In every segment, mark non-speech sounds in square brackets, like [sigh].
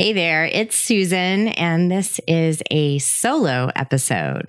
Hey there, it's Susan, and this is a solo episode.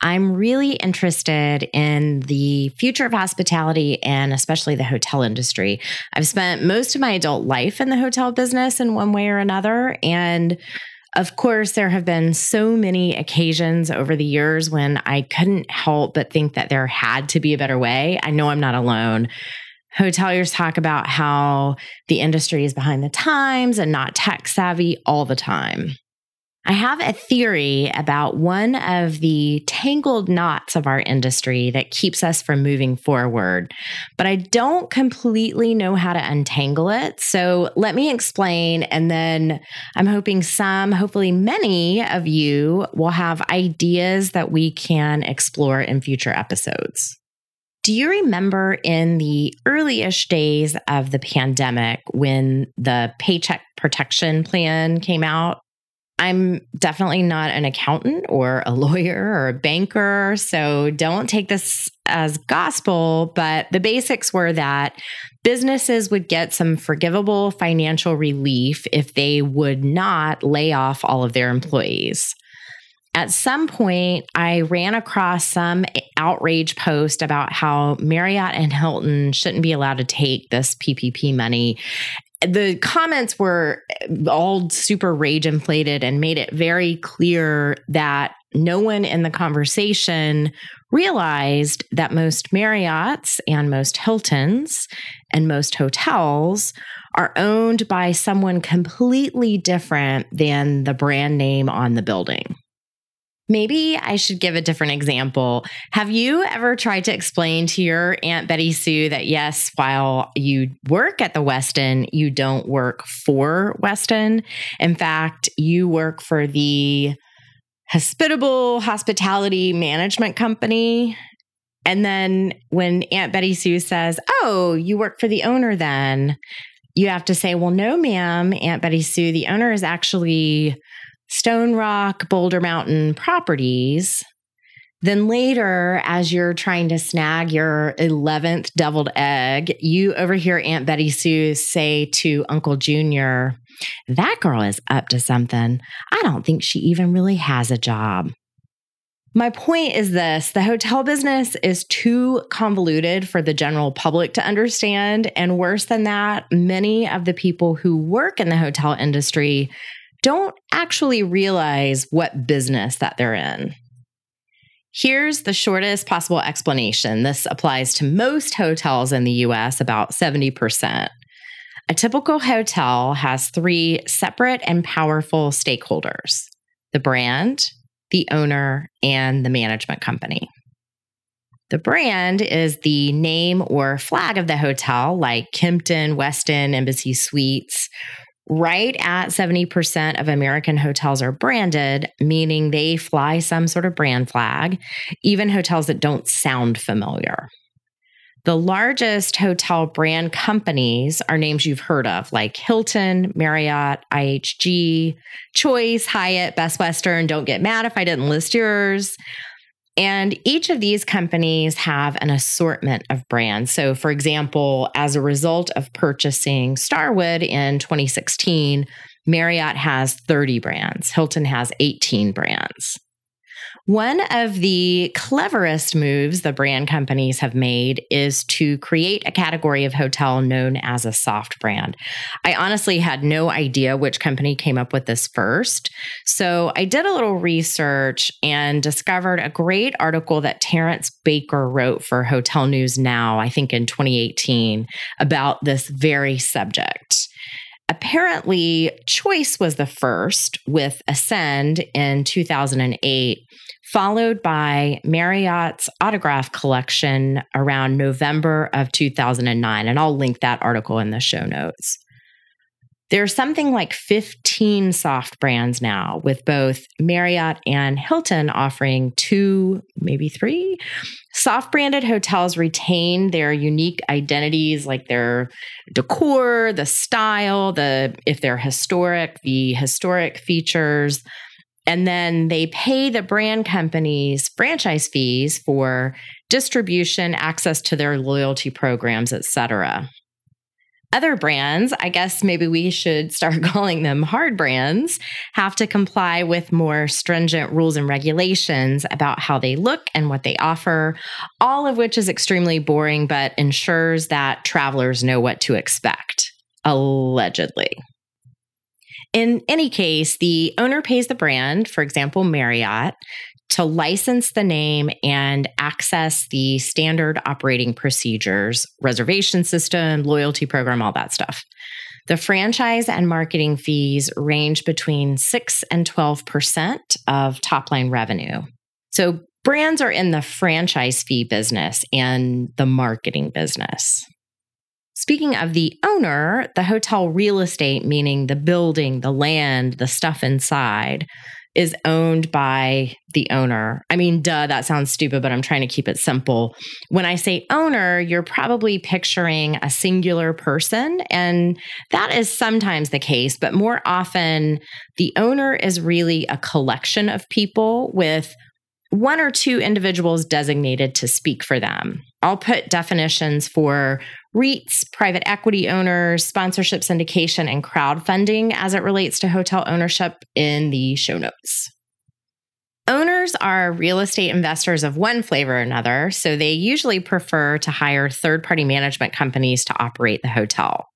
I'm really interested in the future of hospitality and especially the hotel industry. I've spent most of my adult life in the hotel business in one way or another. And of course, there have been so many occasions over the years when I couldn't help but think that there had to be a better way. I know I'm not alone hoteliers talk about how the industry is behind the times and not tech savvy all the time. I have a theory about one of the tangled knots of our industry that keeps us from moving forward, but I don't completely know how to untangle it. So let me explain, and then I'm hoping some, hopefully many of you will have ideas that we can explore in future episodes. Do you remember in the earlyish days of the pandemic when the Paycheck Protection Plan came out? I'm definitely not an accountant or a lawyer or a banker, so don't take this as gospel. But the basics were that businesses would get some forgivable financial relief if they would not lay off all of their employees at some point, I ran across some outrage post about how Marriott and Hilton shouldn't be allowed to take this PPP money. The comments were all super rage inflated and made it very clear that no one in the conversation realized that most Marriotts and most Hiltons and most hotels are owned by someone completely different than the brand name on the building. Maybe I should give a different example. Have you ever tried to explain to your Aunt Betty Sue that yes, while you work at the Westin, you don't work for Westin? In fact, you work for the hospitable hospitality management company. And then when Aunt Betty Sue says, Oh, you work for the owner then, you have to say, Well, no, ma'am, Aunt Betty Sue, the owner is actually Stone Rock, Boulder Mountain properties. Then later, as you're trying to snag your 11th deviled egg, you overhear Aunt Betty Sue say to Uncle Junior, That girl is up to something. I don't think she even really has a job. My point is this the hotel business is too convoluted for the general public to understand. And worse than that, many of the people who work in the hotel industry don't actually realize what business that they're in. Here's the shortest possible explanation. This applies to most hotels in the US, about 70%. A typical hotel has three separate and powerful stakeholders the brand, the owner, and the management company. The brand is the name or flag of the hotel, like Kimpton, Westin, Embassy Suites, right at 70% of American hotels are branded, meaning they fly some sort of brand flag, even hotels that don't sound familiar. The largest hotel brand companies are names you've heard of, like Hilton, Marriott, IHG, Choice, Hyatt, Best Western. Don't get mad if I didn't list yours. And each of these companies have an assortment of brands. So, for example, as a result of purchasing Starwood in 2016, Marriott has 30 brands, Hilton has 18 brands. One of the cleverest moves the brand companies have made is to create a category of hotel known as a soft brand. I honestly had no idea which company came up with this first. So I did a little research and discovered a great article that Terence Baker wrote for Hotel News Now, I think in 2018, about this very subject. Apparently, Choice was the first with Ascend in 2008 followed by Marriott's autograph collection around November of 2009. And I'll link that article in the show notes. There's something like 15 soft brands now, with both Marriott and Hilton offering two, maybe three. Soft branded hotels retain their unique identities, like their decor, the style, the if they're historic, the historic features. And then they pay the brand companies franchise fees for distribution, access to their loyalty programs, et cetera. Other brands, I guess maybe we should start [laughs] calling them hard brands, have to comply with more stringent rules and regulations about how they look and what they offer, all of which is extremely boring but ensures that travelers know what to expect, allegedly. In any case, the owner pays the brand, for example, Marriott, to license the name and access the standard operating procedures, reservation system, loyalty program, all that stuff. The franchise and marketing fees range between 6 and 12% of top line revenue. So brands are in the franchise fee business and the marketing business. Speaking of the owner, the hotel real estate, meaning the building, the land, the stuff inside, is owned by the owner. I mean, duh, that sounds stupid, but I'm trying to keep it simple. When I say owner, you're probably picturing a singular person, and that is sometimes the case, but more often, the owner is really a collection of people with one or two individuals designated to speak for them. I'll put definitions for REITs, private equity owners, sponsorship syndication, and crowdfunding as it relates to hotel ownership in the show notes. Owners are real estate investors of one flavor or another, so they usually prefer to hire third party management companies to operate the hotel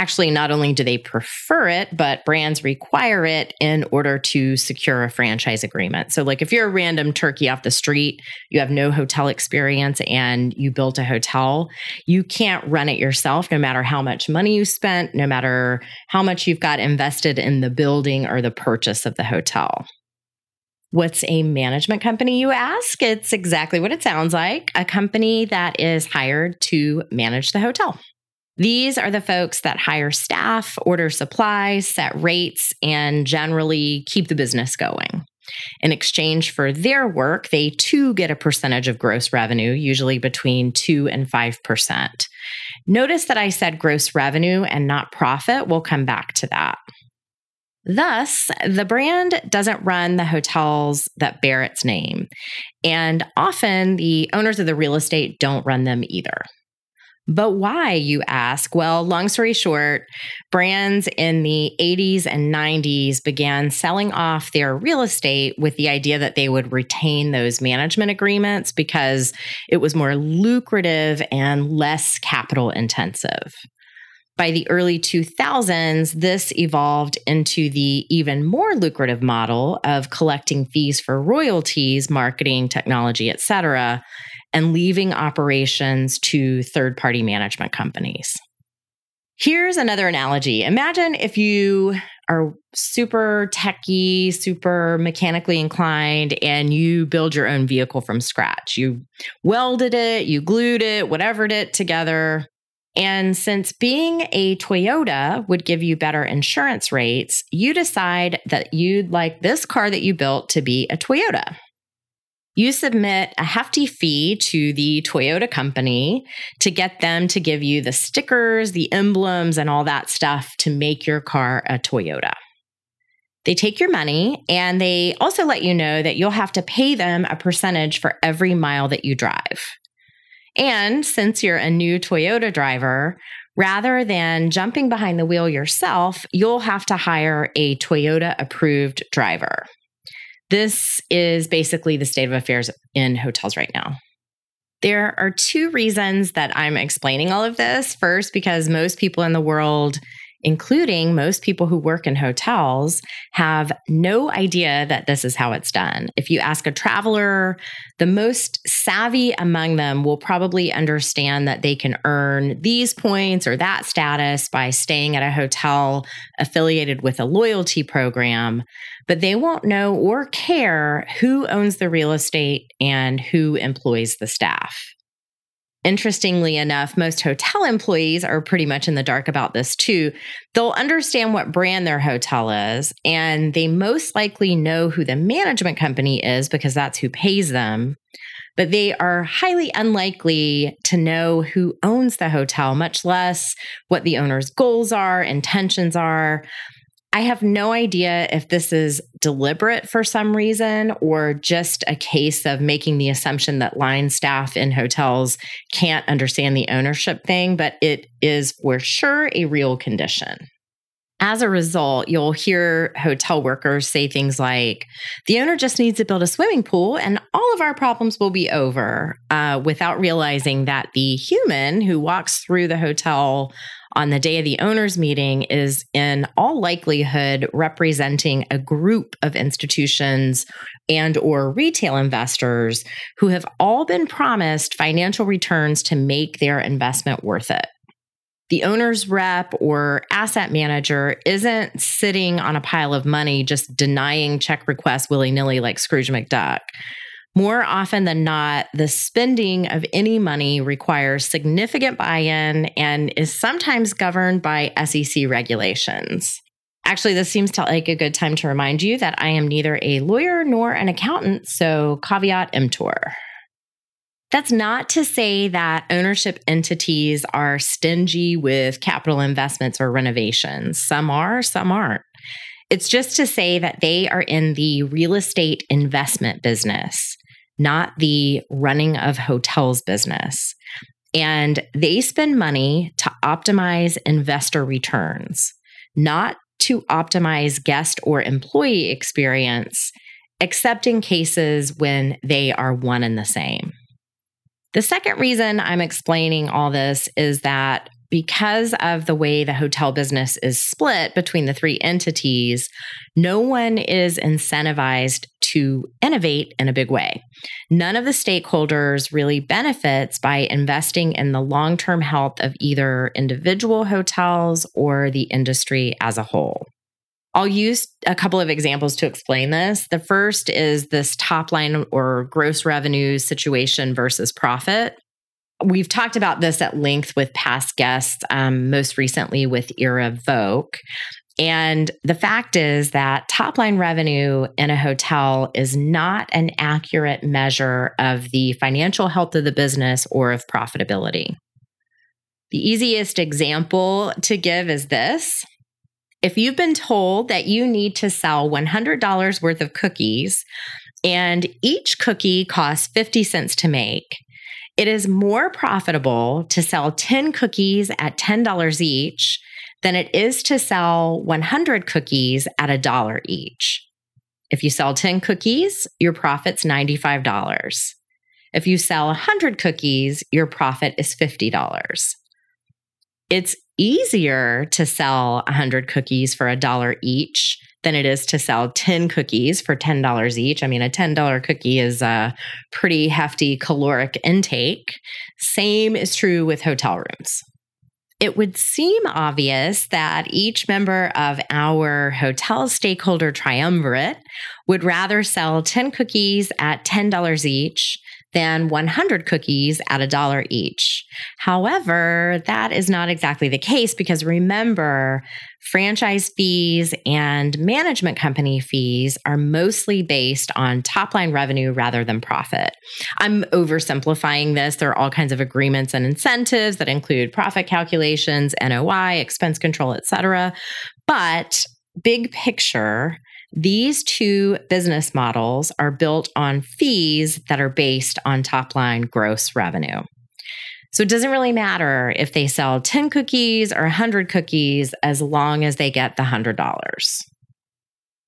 actually not only do they prefer it, but brands require it in order to secure a franchise agreement. So, like if you're a random turkey off the street, you have no hotel experience, and you built a hotel, you can't run it yourself no matter how much money you spent, no matter how much you've got invested in the building or the purchase of the hotel. What's a management company, you ask? It's exactly what it sounds like a company that is hired to manage the hotel. These are the folks that hire staff, order supplies, set rates, and generally keep the business going. In exchange for their work, they too get a percentage of gross revenue, usually between 2 and 5%. Notice that I said gross revenue and not profit. We'll come back to that. Thus, the brand doesn't run the hotels that bear its name. And often the owners of the real estate don't run them either. But why, you ask? Well, long story short, brands in the 80s and 90s began selling off their real estate with the idea that they would retain those management agreements because it was more lucrative and less capital intensive. By the early 2000s, this evolved into the even more lucrative model of collecting fees for royalties, marketing, technology, et cetera, and leaving operations to third party management companies. Here's another analogy. Imagine if you are super techy, super mechanically inclined, and you build your own vehicle from scratch. You welded it, you glued it, whatevered it together. And since being a Toyota would give you better insurance rates, you decide that you'd like this car that you built to be a Toyota. You submit a hefty fee to the Toyota company to get them to give you the stickers, the emblems, and all that stuff to make your car a Toyota. They take your money and they also let you know that you'll have to pay them a percentage for every mile that you drive. And since you're a new Toyota driver, rather than jumping behind the wheel yourself, you'll have to hire a Toyota approved driver. This is basically the state of affairs in hotels right now. There are two reasons that I'm explaining all of this. First, because most people in the world including most people who work in hotels, have no idea that this is how it's done. If you ask a traveler, the most savvy among them will probably understand that they can earn these points or that status by staying at a hotel affiliated with a loyalty program, but they won't know or care who owns the real estate and who employs the staff. Interestingly enough, most hotel employees are pretty much in the dark about this too. They'll understand what brand their hotel is, and they most likely know who the management company is because that's who pays them. But they are highly unlikely to know who owns the hotel, much less what the owner's goals are, intentions are. I have no idea if this is deliberate for some reason or just a case of making the assumption that line staff in hotels can't understand the ownership thing, but it is for sure a real condition. As a result, you'll hear hotel workers say things like, the owner just needs to build a swimming pool and all of our problems will be over, uh, without realizing that the human who walks through the hotel on the day of the owners meeting is in all likelihood representing a group of institutions and or retail investors who have all been promised financial returns to make their investment worth it. The owner's rep or asset manager isn't sitting on a pile of money just denying check requests willy nilly like Scrooge McDuck. More often than not, the spending of any money requires significant buy in and is sometimes governed by SEC regulations. Actually, this seems to like a good time to remind you that I am neither a lawyer nor an accountant, so caveat emptor. That's not to say that ownership entities are stingy with capital investments or renovations. Some are, some aren't. It's just to say that they are in the real estate investment business not the running of hotels business. And they spend money to optimize investor returns, not to optimize guest or employee experience, except in cases when they are one and the same. The second reason I'm explaining all this is that because of the way the hotel business is split between the three entities, no one is incentivized to innovate in a big way. None of the stakeholders really benefits by investing in the long term health of either individual hotels or the industry as a whole. I'll use a couple of examples to explain this. The first is this top line or gross revenue situation versus profit. We've talked about this at length with past guests, um, most recently with Ira Vouk. And the fact is that top line revenue in a hotel is not an accurate measure of the financial health of the business or of profitability. The easiest example to give is this. If you've been told that you need to sell $100 worth of cookies and each cookie costs 50 cents to make, it is more profitable to sell 10 cookies at $10 each than it is to sell 100 cookies at a dollar each. If you sell 10 cookies, your profit's $95. If you sell 100 cookies, your profit is $50. It's easier to sell 100 cookies for a dollar each than it is to sell 10 cookies for $10 each. I mean, a $10 cookie is a pretty hefty caloric intake. Same is true with hotel rooms. It would seem obvious that each member of our hotel stakeholder triumvirate would rather sell 10 cookies at $10 each than 100 cookies at a dollar each. However, that is not exactly the case because remember, franchise fees and management company fees are mostly based on top line revenue rather than profit. I'm oversimplifying this. There are all kinds of agreements and incentives that include profit calculations, NOI, expense control, etc. But big picture, these two business models are built on fees that are based on top line gross revenue. So it doesn't really matter if they sell 10 cookies or 100 cookies as long as they get the $100.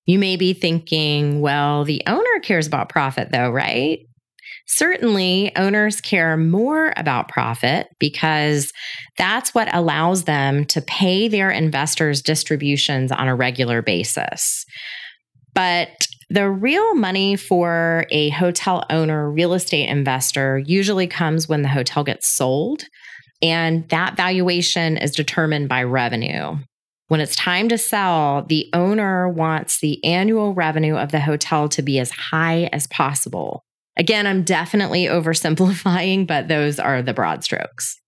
You may be thinking, well, the owner cares about profit though, right? Certainly, owners care more about profit because that's what allows them to pay their investors distributions on a regular basis. But the real money for a hotel owner, real estate investor, usually comes when the hotel gets sold. And that valuation is determined by revenue. When it's time to sell, the owner wants the annual revenue of the hotel to be as high as possible. Again, I'm definitely oversimplifying, but those are the broad strokes.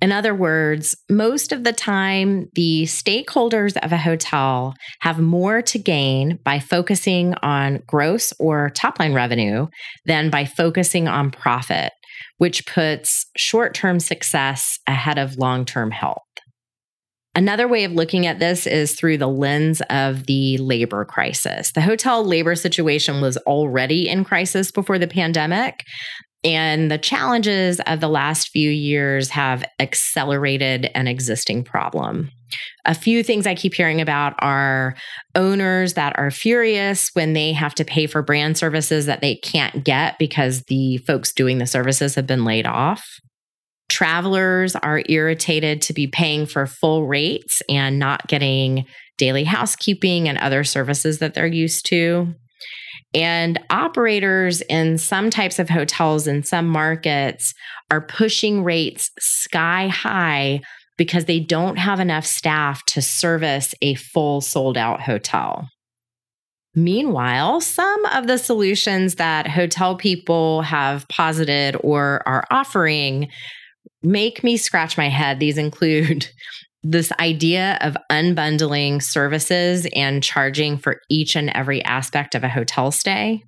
In other words, most of the time, the stakeholders of a hotel have more to gain by focusing on gross or top line revenue than by focusing on profit, which puts short term success ahead of long term health. Another way of looking at this is through the lens of the labor crisis. The hotel labor situation was already in crisis before the pandemic, and the challenges of the last few years have accelerated an existing problem. A few things I keep hearing about are owners that are furious when they have to pay for brand services that they can't get because the folks doing the services have been laid off. Travelers are irritated to be paying for full rates and not getting daily housekeeping and other services that they're used to. And operators in some types of hotels in some markets are pushing rates sky high because they don't have enough staff to service a full sold out hotel. Meanwhile, some of the solutions that hotel people have posited or are offering make me scratch my head. These include this idea of unbundling services and charging for each and every aspect of a hotel stay,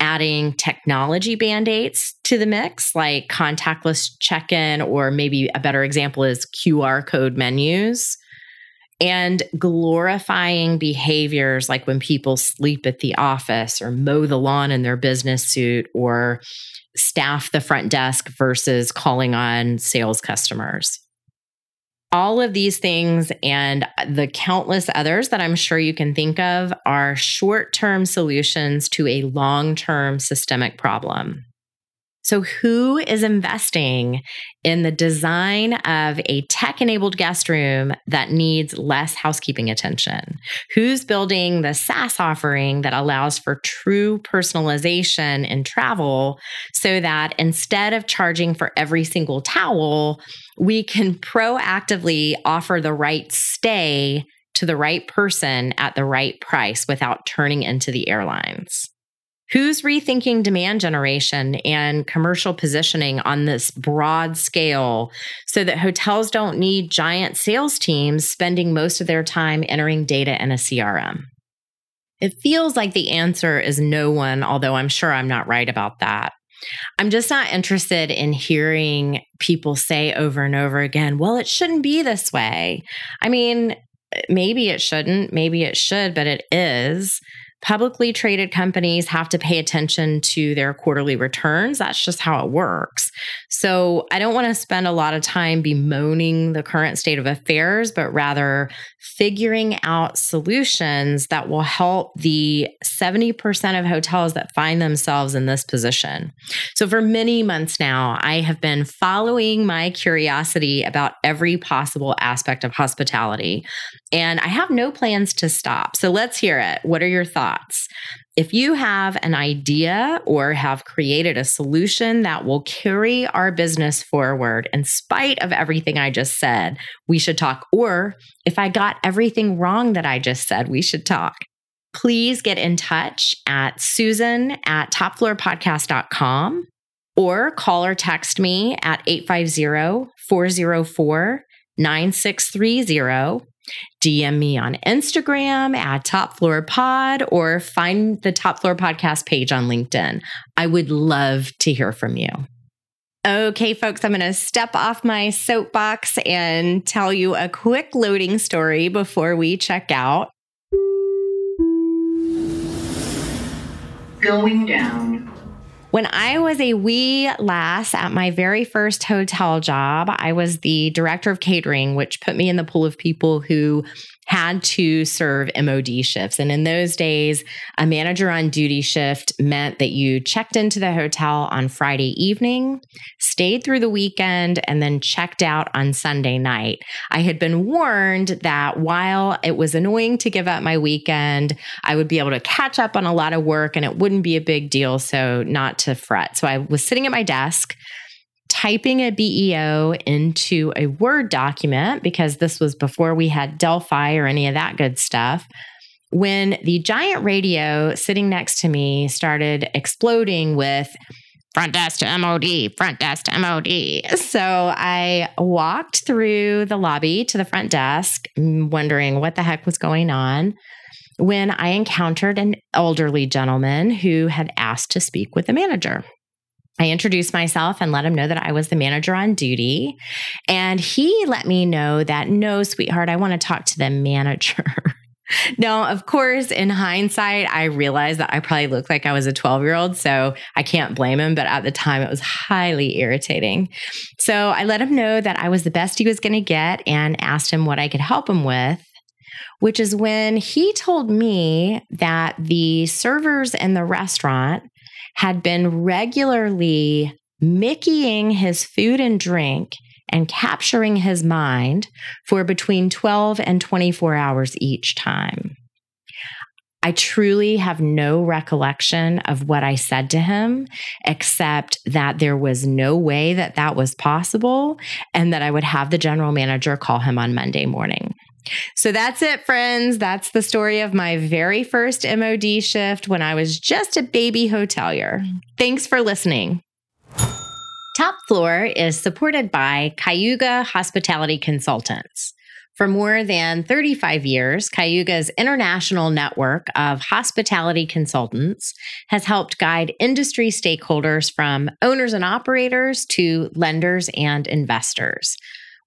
adding technology band aids to the mix, like contactless check in, or maybe a better example is QR code menus. And glorifying behaviors like when people sleep at the office or mow the lawn in their business suit or staff the front desk versus calling on sales customers. All of these things and the countless others that I'm sure you can think of are short term solutions to a long term systemic problem. So, who is investing in the design of a tech enabled guest room that needs less housekeeping attention? Who's building the SaaS offering that allows for true personalization in travel so that instead of charging for every single towel, we can proactively offer the right stay to the right person at the right price without turning into the airlines? Who's rethinking demand generation and commercial positioning on this broad scale so that hotels don't need giant sales teams spending most of their time entering data in a CRM? It feels like the answer is no one, although I'm sure I'm not right about that. I'm just not interested in hearing people say over and over again, well, it shouldn't be this way. I mean, maybe it shouldn't, maybe it should, but it is publicly traded companies have to pay attention to their quarterly returns. That's just how it works. So I don't want to spend a lot of time bemoaning the current state of affairs, but rather figuring out solutions that will help the 70% of hotels that find themselves in this position. So for many months now, I have been following my curiosity about every possible aspect of hospitality. And I have no plans to stop. So let's hear it. What are your thoughts? If you have an idea or have created a solution that will carry our business forward in spite of everything I just said, we should talk. Or if I got everything wrong that I just said, we should talk. Please get in touch at susan at topfloorpodcast.com or call or text me at 850 404 9630 DM me on Instagram at Top Floor Pod or find the Top Floor Podcast page on LinkedIn. I would love to hear from you. Okay, folks, I'm going to step off my soapbox and tell you a quick loading story before we check out. Going down. When I was a wee lass at my very first hotel job, I was the director of catering, which put me in the pool of people who had to serve MOD shifts. And in those days, a manager on duty shift meant that you checked into the hotel on Friday evening, stayed through the weekend, and then checked out on Sunday night. I had been warned that while it was annoying to give up my weekend, I would be able to catch up on a lot of work and it wouldn't be a big deal. So, not to fret. So, I was sitting at my desk typing a BEO into a Word document because this was before we had Delphi or any of that good stuff when the giant radio sitting next to me started exploding with front desk to MOD, front desk to MOD. So I walked through the lobby to the front desk, wondering what the heck was going on, when I encountered an elderly gentleman who had asked to speak with the manager. I introduced myself and let him know that I was the manager on duty. And he let me know that no, sweetheart, I want to talk to the manager. [laughs] now, of course, in hindsight, I realized that I probably looked like I was a 12 year old. So I can't blame him. But at the time, it was highly irritating. So I let him know that I was the best he was going to get and asked him what I could help him with. Which is when he told me that the servers in the restaurant had been regularly Mickeying his food and drink and capturing his mind for between 12 and 24 hours each time. I truly have no recollection of what I said to him, except that there was no way that that was possible and that I would have the general manager call him on Monday morning. So that's it, friends. That's the story of my very first MOD shift when I was just a baby hotelier. Thanks for listening. Top Floor is supported by Cayuga Hospitality Consultants. For more than 35 years, Cayuga's international network of hospitality consultants has helped guide industry stakeholders from owners and operators to lenders and investors.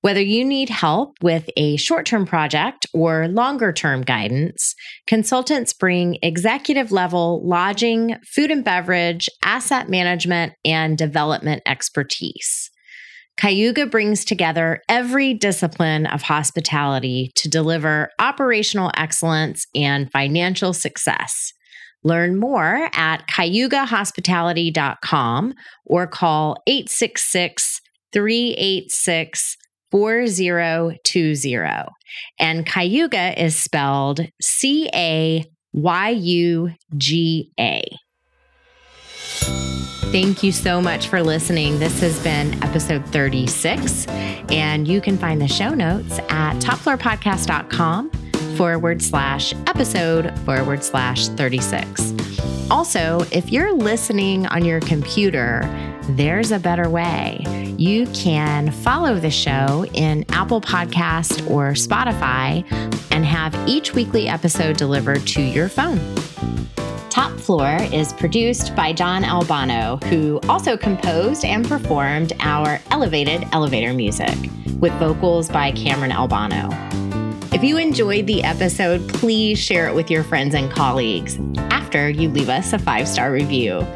Whether you need help with a short term project or longer term guidance, consultants bring executive level lodging, food and beverage, asset management, and development expertise. Cayuga brings together every discipline of hospitality to deliver operational excellence and financial success. Learn more at cayugahospitality.com or call 866 386 4020. And Cayuga is spelled C A Y U G A. Thank you so much for listening. This has been episode 36, and you can find the show notes at topfloorpodcast.com forward slash episode forward slash 36. Also, if you're listening on your computer, there's a better way. You can follow the show in Apple Podcast or Spotify and have each weekly episode delivered to your phone. Top Floor is produced by John Albano, who also composed and performed our elevated elevator music with vocals by Cameron Albano. If you enjoyed the episode, please share it with your friends and colleagues after you leave us a five star review.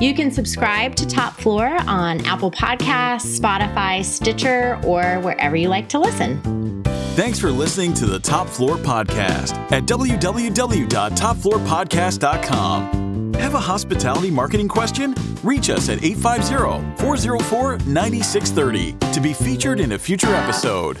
You can subscribe to Top Floor on Apple Podcasts, Spotify, Stitcher, or wherever you like to listen. Thanks for listening to the Top Floor Podcast at www.topfloorpodcast.com. Have a hospitality marketing question? Reach us at 850 404 9630 to be featured in a future episode.